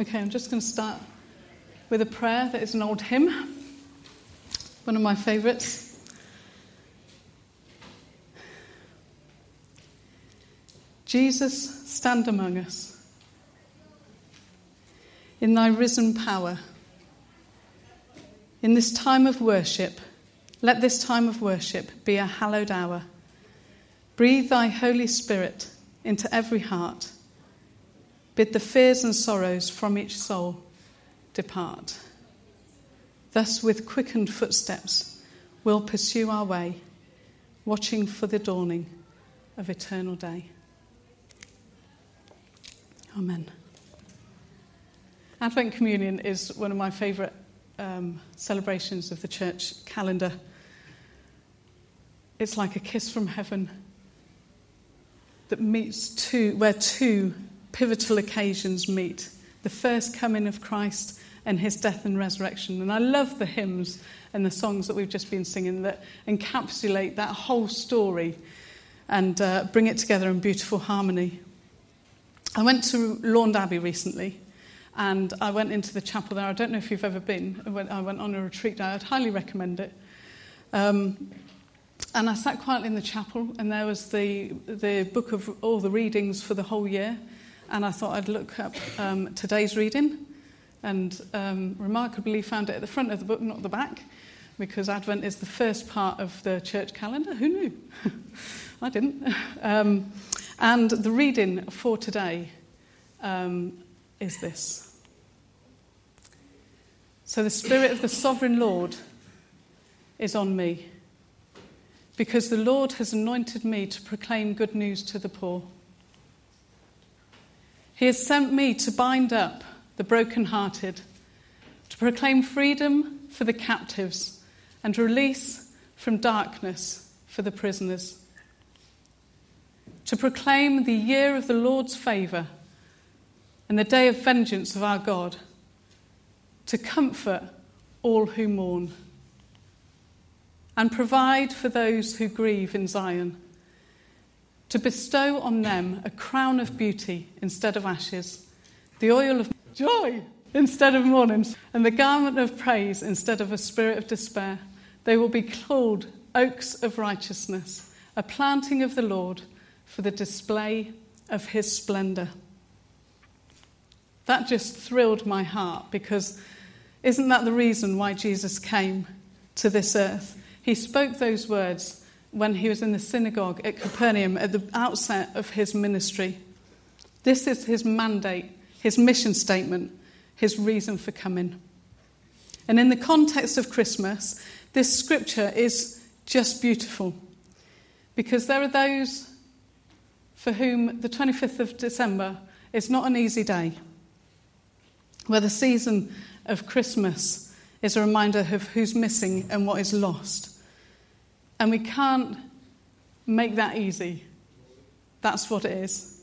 Okay, I'm just going to start with a prayer that is an old hymn, one of my favourites. Jesus, stand among us. In thy risen power, in this time of worship, let this time of worship be a hallowed hour. Breathe thy Holy Spirit into every heart. Bid the fears and sorrows from each soul depart. Thus, with quickened footsteps, we'll pursue our way, watching for the dawning of eternal day. Amen. Advent Communion is one of my favourite um, celebrations of the church calendar. It's like a kiss from heaven that meets two, where two pivotal occasions meet the first coming of Christ and his death and resurrection. And I love the hymns and the songs that we've just been singing that encapsulate that whole story and uh, bring it together in beautiful harmony. I went to Launde Abbey recently and I went into the chapel there. I don't know if you've ever been. I went, I went on a retreat there. I'd highly recommend it. Um, and I sat quietly in the chapel, and there was the, the book of all the readings for the whole year. And I thought I'd look up um, today's reading, and um, remarkably found it at the front of the book, not the back, because Advent is the first part of the church calendar. Who knew? I didn't. Um, and the reading for today um, is this. So the Spirit of the Sovereign Lord is on me because the Lord has anointed me to proclaim good news to the poor. He has sent me to bind up the brokenhearted, to proclaim freedom for the captives, and release from darkness for the prisoners, to proclaim the year of the Lord's favour and the day of vengeance of our God, to comfort all who mourn and provide for those who grieve in Zion, to bestow on them a crown of beauty instead of ashes, the oil of joy instead of mourning, and the garment of praise instead of a spirit of despair. They will be called oaks of righteousness, a planting of the Lord for the display of his splendour. That just thrilled my heart because isn't that the reason why Jesus came to this earth? He spoke those words when he was in the synagogue at Capernaum at the outset of his ministry. This is his mandate, his mission statement, his reason for coming. And in the context of Christmas, this scripture is just beautiful because there are those for whom the 25th of December is not an easy day, where the season of Christmas is a reminder of who's missing and what is lost. And we can't make that easy. That's what it is.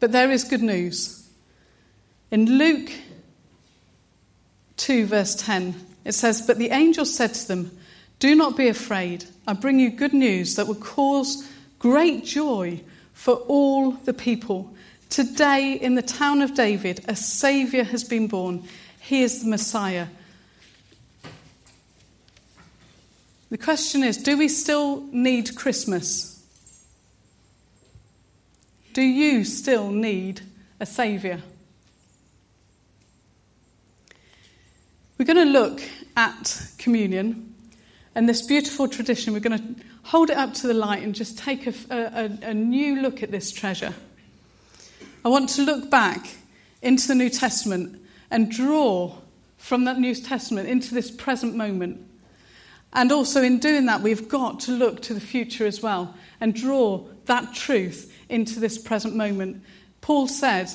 But there is good news. In Luke 2, verse 10, it says, But the angel said to them, Do not be afraid. I bring you good news that will cause great joy for all the people. Today, in the town of David, a Saviour has been born. He is the Messiah The question is do we still need Christmas? Do you still need a Saviour? We're going to look at communion and this beautiful tradition. We're going to hold it up to the light and just take a, a, a new look at this treasure. I want to look back into the New Testament and draw from that New Testament into this present moment and also, in doing that, we've got to look to the future as well and draw that truth into this present moment. Paul said,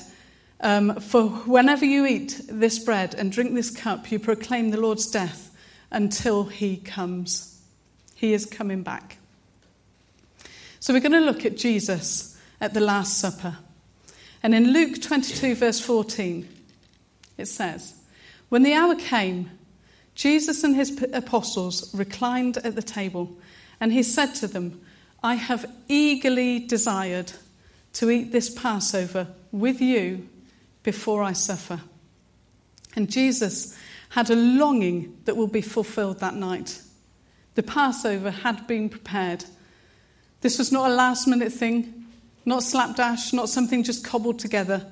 um, For whenever you eat this bread and drink this cup, you proclaim the Lord's death until he comes. He is coming back. So, we're going to look at Jesus at the Last Supper. And in Luke 22, verse 14, it says, When the hour came, Jesus and his apostles reclined at the table, and he said to them, I have eagerly desired to eat this Passover with you before I suffer. And Jesus had a longing that will be fulfilled that night. The Passover had been prepared. This was not a last minute thing, not slapdash, not something just cobbled together.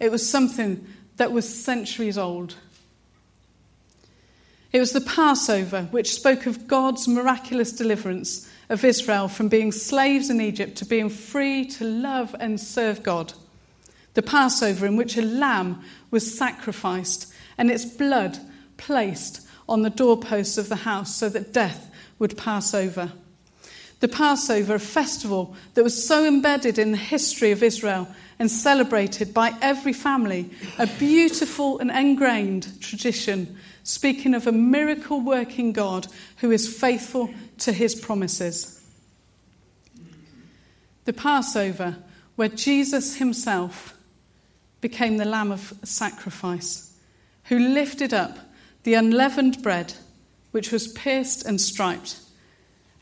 It was something that was centuries old. It was the Passover which spoke of God's miraculous deliverance of Israel from being slaves in Egypt to being free to love and serve God. The Passover in which a lamb was sacrificed and its blood placed on the doorposts of the house so that death would pass over. The Passover, a festival that was so embedded in the history of Israel and celebrated by every family, a beautiful and ingrained tradition speaking of a miracle working God who is faithful to his promises. The Passover, where Jesus himself became the Lamb of sacrifice, who lifted up the unleavened bread, which was pierced and striped,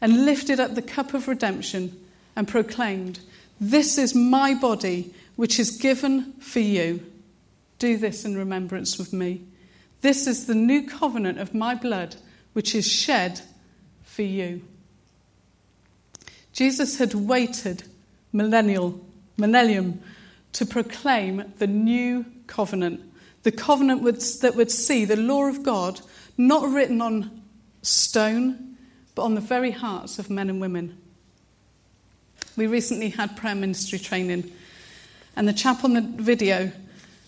and lifted up the cup of redemption and proclaimed, This is my body, which is given for you. Do this in remembrance of me. This is the new covenant of my blood, which is shed for you. Jesus had waited millennial, millennium to proclaim the new covenant, the covenant that would see the law of God not written on stone, but on the very hearts of men and women. We recently had prayer ministry training, and the chap on the video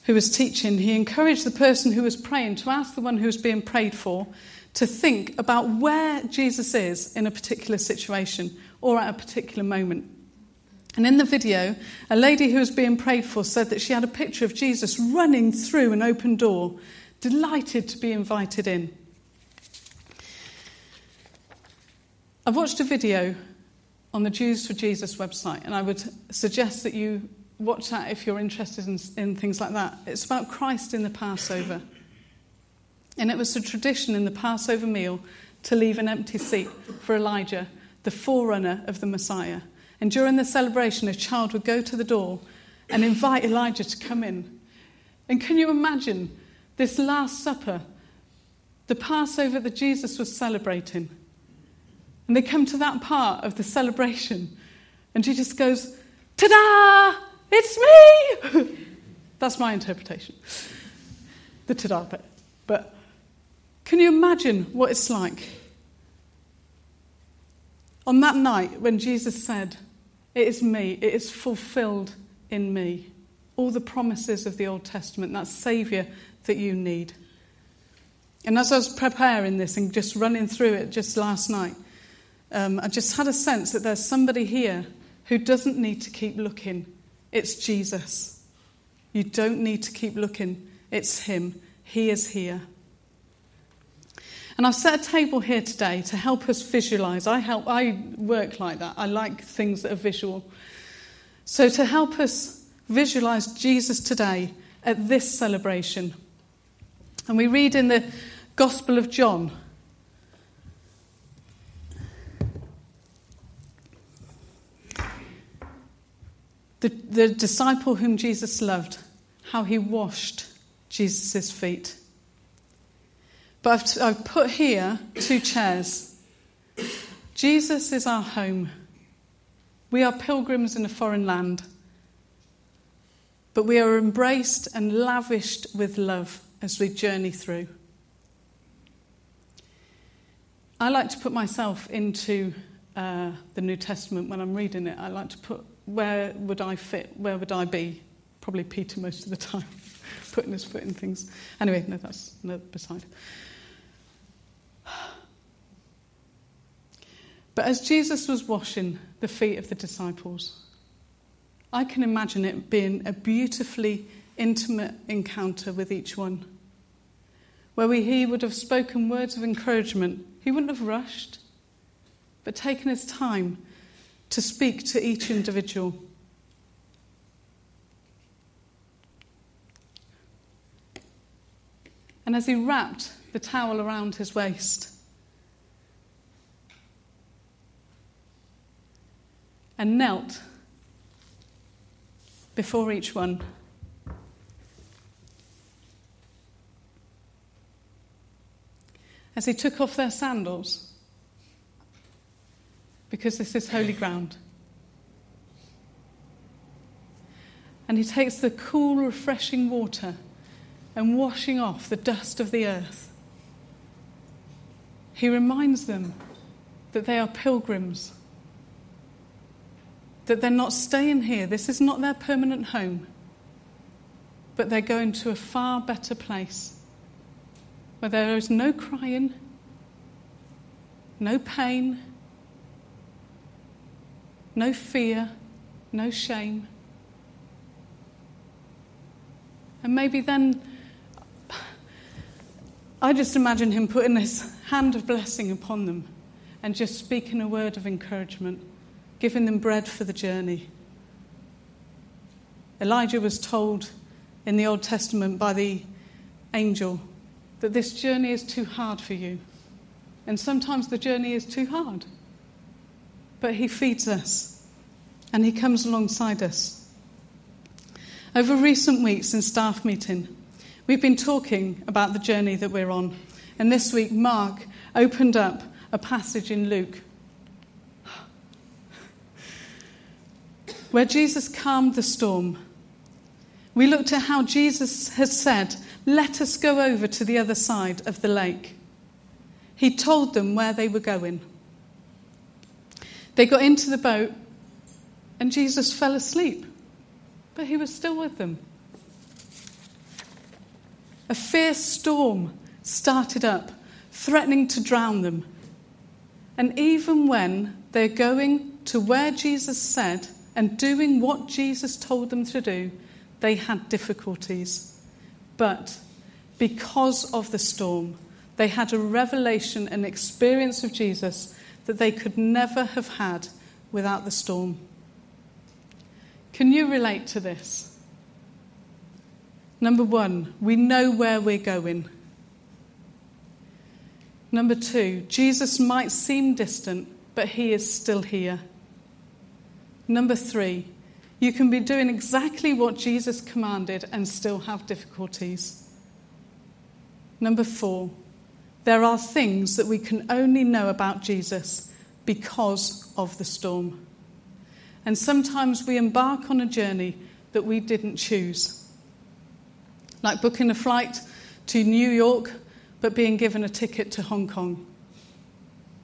who was teaching, he encouraged the person who was praying to ask the one who was being prayed for to think about where Jesus is in a particular situation or at a particular moment. And in the video, a lady who was being prayed for said that she had a picture of Jesus running through an open door, delighted to be invited in. I've watched a video on the Jews for Jesus website, and I would suggest that you watch that if you're interested in, in things like that. It's about Christ in the Passover. And it was a tradition in the Passover meal to leave an empty seat for Elijah, the forerunner of the Messiah. And during the celebration, a child would go to the door and invite Elijah to come in. And can you imagine this Last Supper, the Passover that Jesus was celebrating? And they come to that part of the celebration, and Jesus goes, Ta da! It's me! That's my interpretation. The ta bit. But can you imagine what it's like? On that night when Jesus said, It is me, it is fulfilled in me. All the promises of the Old Testament, that Saviour that you need. And as I was preparing this and just running through it just last night, um, I just had a sense that there's somebody here who doesn't need to keep looking it's Jesus. You don't need to keep looking, it's Him. He is here. And I've set a table here today to help us visualize. I help I work like that. I like things that are visual. So to help us visualize Jesus today at this celebration. And we read in the Gospel of John the, the disciple whom Jesus loved, how he washed Jesus' feet. But I've, I've put here two chairs. Jesus is our home. We are pilgrims in a foreign land. But we are embraced and lavished with love as we journey through. I like to put myself into uh, the New Testament when I'm reading it. I like to put where would I fit? Where would I be? Probably Peter most of the time, putting his foot in things. Anyway, no, that's no, beside. But as Jesus was washing the feet of the disciples, I can imagine it being a beautifully intimate encounter with each one, where we, he would have spoken words of encouragement. He wouldn't have rushed, but taken his time to speak to each individual. And as he wrapped the towel around his waist and knelt before each one, as he took off their sandals, because this is holy ground. And he takes the cool, refreshing water and washing off the dust of the earth. He reminds them that they are pilgrims, that they're not staying here. This is not their permanent home, but they're going to a far better place where there is no crying, no pain, no fear, no shame. And maybe then I just imagine him putting his hand of blessing upon them and just speaking a word of encouragement, giving them bread for the journey. Elijah was told in the Old Testament by the angel that this journey is too hard for you. And sometimes the journey is too hard. But he feeds us and he comes alongside us. Over recent weeks in staff meeting, we've been talking about the journey that we're on. And this week, Mark opened up a passage in Luke where Jesus calmed the storm. We looked at how Jesus has said, Let us go over to the other side of the lake. He told them where they were going. They got into the boat, and Jesus fell asleep, but he was still with them. A fierce storm started up, threatening to drown them. And even when they're going to where Jesus said and doing what Jesus told them to do, they had difficulties. But because of the storm, they had a revelation and experience of Jesus that they could never have had without the storm. Can you relate to this? Number one, we know where we're going. Number two, Jesus might seem distant, but he is still here. Number three, you can be doing exactly what Jesus commanded and still have difficulties. Number four, there are things that we can only know about Jesus because of the storm. And sometimes we embark on a journey that we didn't choose. Like booking a flight to New York but being given a ticket to Hong Kong.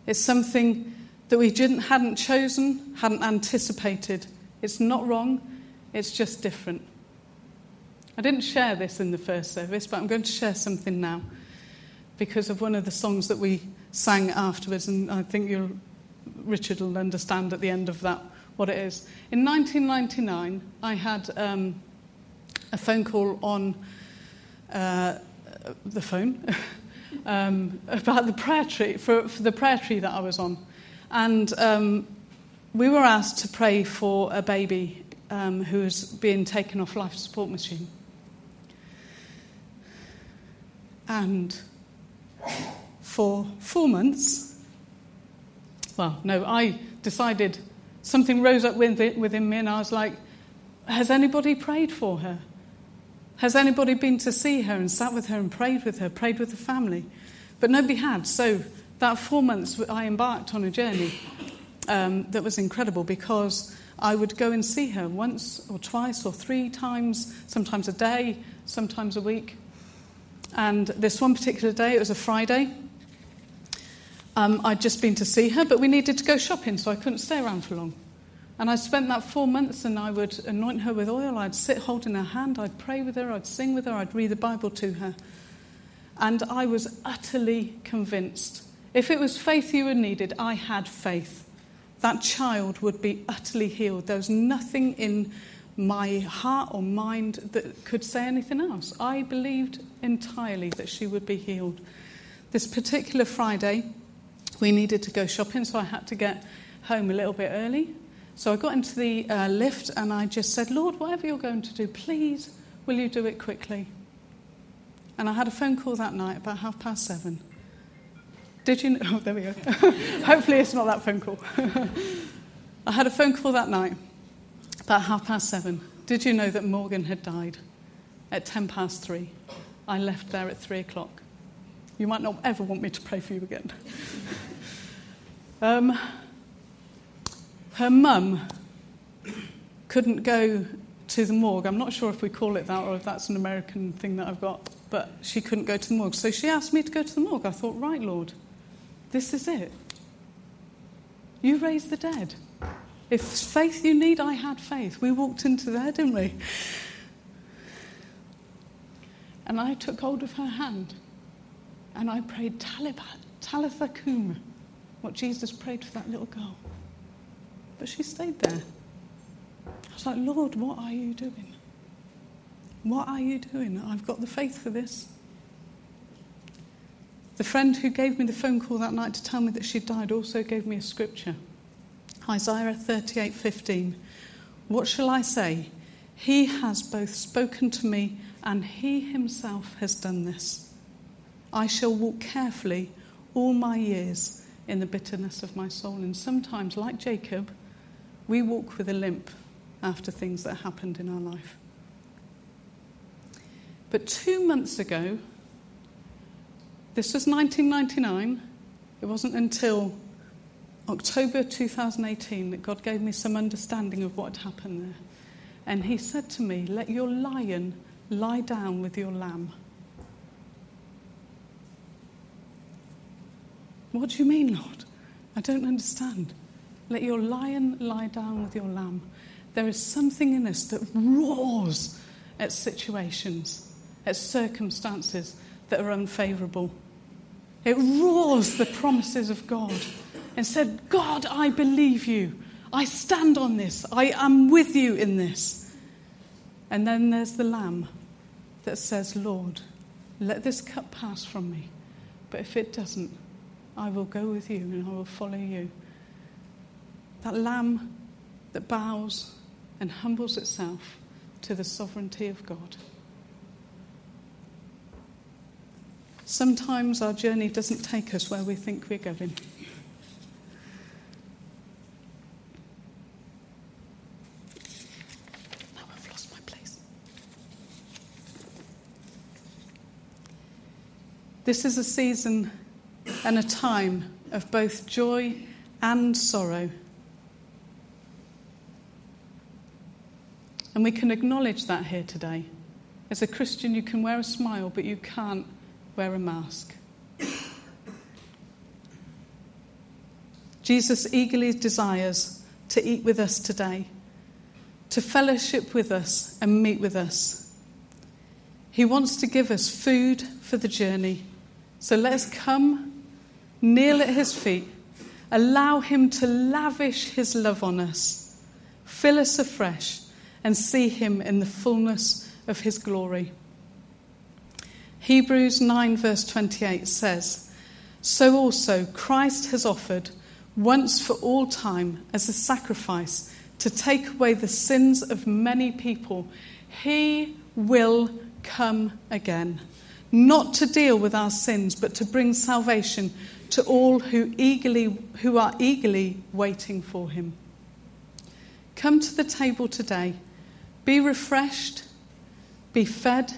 It's something that we didn't, hadn't chosen, hadn't anticipated. It's not wrong, it's just different. I didn't share this in the first service, but I'm going to share something now because of one of the songs that we sang afterwards, and I think you'll, Richard will understand at the end of that what it is. In 1999, I had um, a phone call on uh, the phone um, about the prayer tree, for, for, the prayer tree that I was on. And um, we were asked to pray for a baby um, who was being taken off life support machine. And for four months, well, no, I decided something rose up within me, and I was like, Has anybody prayed for her? Has anybody been to see her and sat with her and prayed with her, prayed with the family? But nobody had. So that four months, I embarked on a journey um, that was incredible because I would go and see her once or twice or three times, sometimes a day, sometimes a week. And this one particular day, it was a Friday. Um, I'd just been to see her, but we needed to go shopping, so I couldn't stay around for long. And I spent that four months and I would anoint her with oil. I'd sit holding her hand. I'd pray with her. I'd sing with her. I'd read the Bible to her. And I was utterly convinced. If it was faith you were needed, I had faith. That child would be utterly healed. There was nothing in my heart or mind that could say anything else. I believed entirely that she would be healed. This particular Friday, we needed to go shopping, so I had to get home a little bit early. So I got into the uh, lift and I just said, Lord, whatever you're going to do, please, will you do it quickly? And I had a phone call that night about half past seven. Did you know? Oh, there we go. Hopefully, it's not that phone call. I had a phone call that night about half past seven. Did you know that Morgan had died at ten past three? I left there at three o'clock. You might not ever want me to pray for you again. um, her mum couldn't go to the morgue. I'm not sure if we call it that or if that's an American thing that I've got, but she couldn't go to the morgue. So she asked me to go to the morgue. I thought, right, Lord, this is it. You raise the dead. If faith you need, I had faith. We walked into there, didn't we? And I took hold of her hand and I prayed Talitha Kum, what Jesus prayed for that little girl. But she stayed there. I was like, Lord, what are you doing? What are you doing? I've got the faith for this. The friend who gave me the phone call that night to tell me that she'd died also gave me a scripture. Isaiah 38:15. What shall I say? He has both spoken to me and he himself has done this. I shall walk carefully all my years in the bitterness of my soul. And sometimes, like Jacob, we walk with a limp after things that happened in our life. But two months ago, this was 1999, it wasn't until October 2018 that God gave me some understanding of what had happened there. And He said to me, Let your lion lie down with your lamb. What do you mean, Lord? I don't understand. Let your lion lie down with your lamb. There is something in us that roars at situations, at circumstances that are unfavorable. It roars the promises of God and said, God, I believe you. I stand on this. I am with you in this. And then there's the lamb that says, Lord, let this cup pass from me. But if it doesn't, I will go with you and I will follow you. That lamb that bows and humbles itself to the sovereignty of God. Sometimes our journey doesn't take us where we think we're going. Now I've lost my place. This is a season and a time of both joy and sorrow. And we can acknowledge that here today. As a Christian, you can wear a smile, but you can't wear a mask. Jesus eagerly desires to eat with us today, to fellowship with us and meet with us. He wants to give us food for the journey. So let us come, kneel at his feet, allow him to lavish his love on us, fill us afresh, and see him in the fullness of his glory. Hebrews 9, verse 28 says, So also Christ has offered once for all time as a sacrifice to take away the sins of many people. He will come again, not to deal with our sins, but to bring salvation to all who, eagerly, who are eagerly waiting for him. Come to the table today. Be refreshed, be fed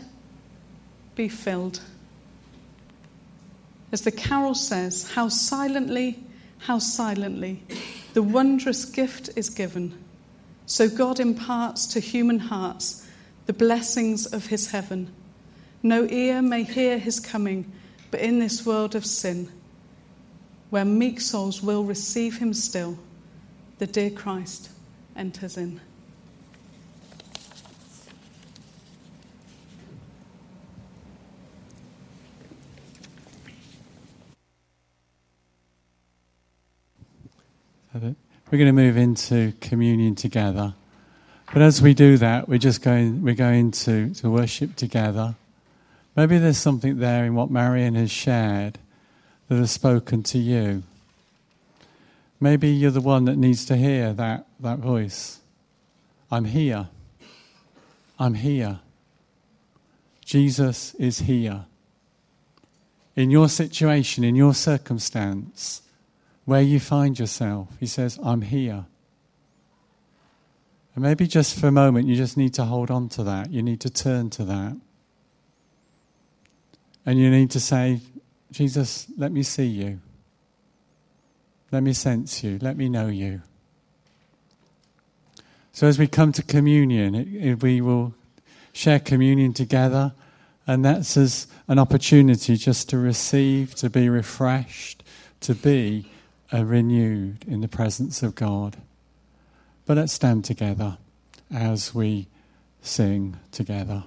be filled. As the carol says, how silently, how silently the wondrous gift is given. So God imparts to human hearts the blessings of his heaven. No ear may hear his coming, but in this world of sin, where meek souls will receive him still, the dear Christ enters in. We're going to move into communion together. But as we do that, we're just going, we're going to, to worship together. Maybe there's something there in what Marion has shared that has spoken to you. Maybe you're the one that needs to hear that, that voice. I'm here. I'm here. Jesus is here. In your situation, in your circumstance, where you find yourself. He says, I'm here. And maybe just for a moment, you just need to hold on to that. You need to turn to that. And you need to say, Jesus, let me see you. Let me sense you. Let me know you. So as we come to communion, it, it, we will share communion together, and that's as an opportunity just to receive, to be refreshed, to be uh, renewed in the presence of God. But let's stand together as we sing together.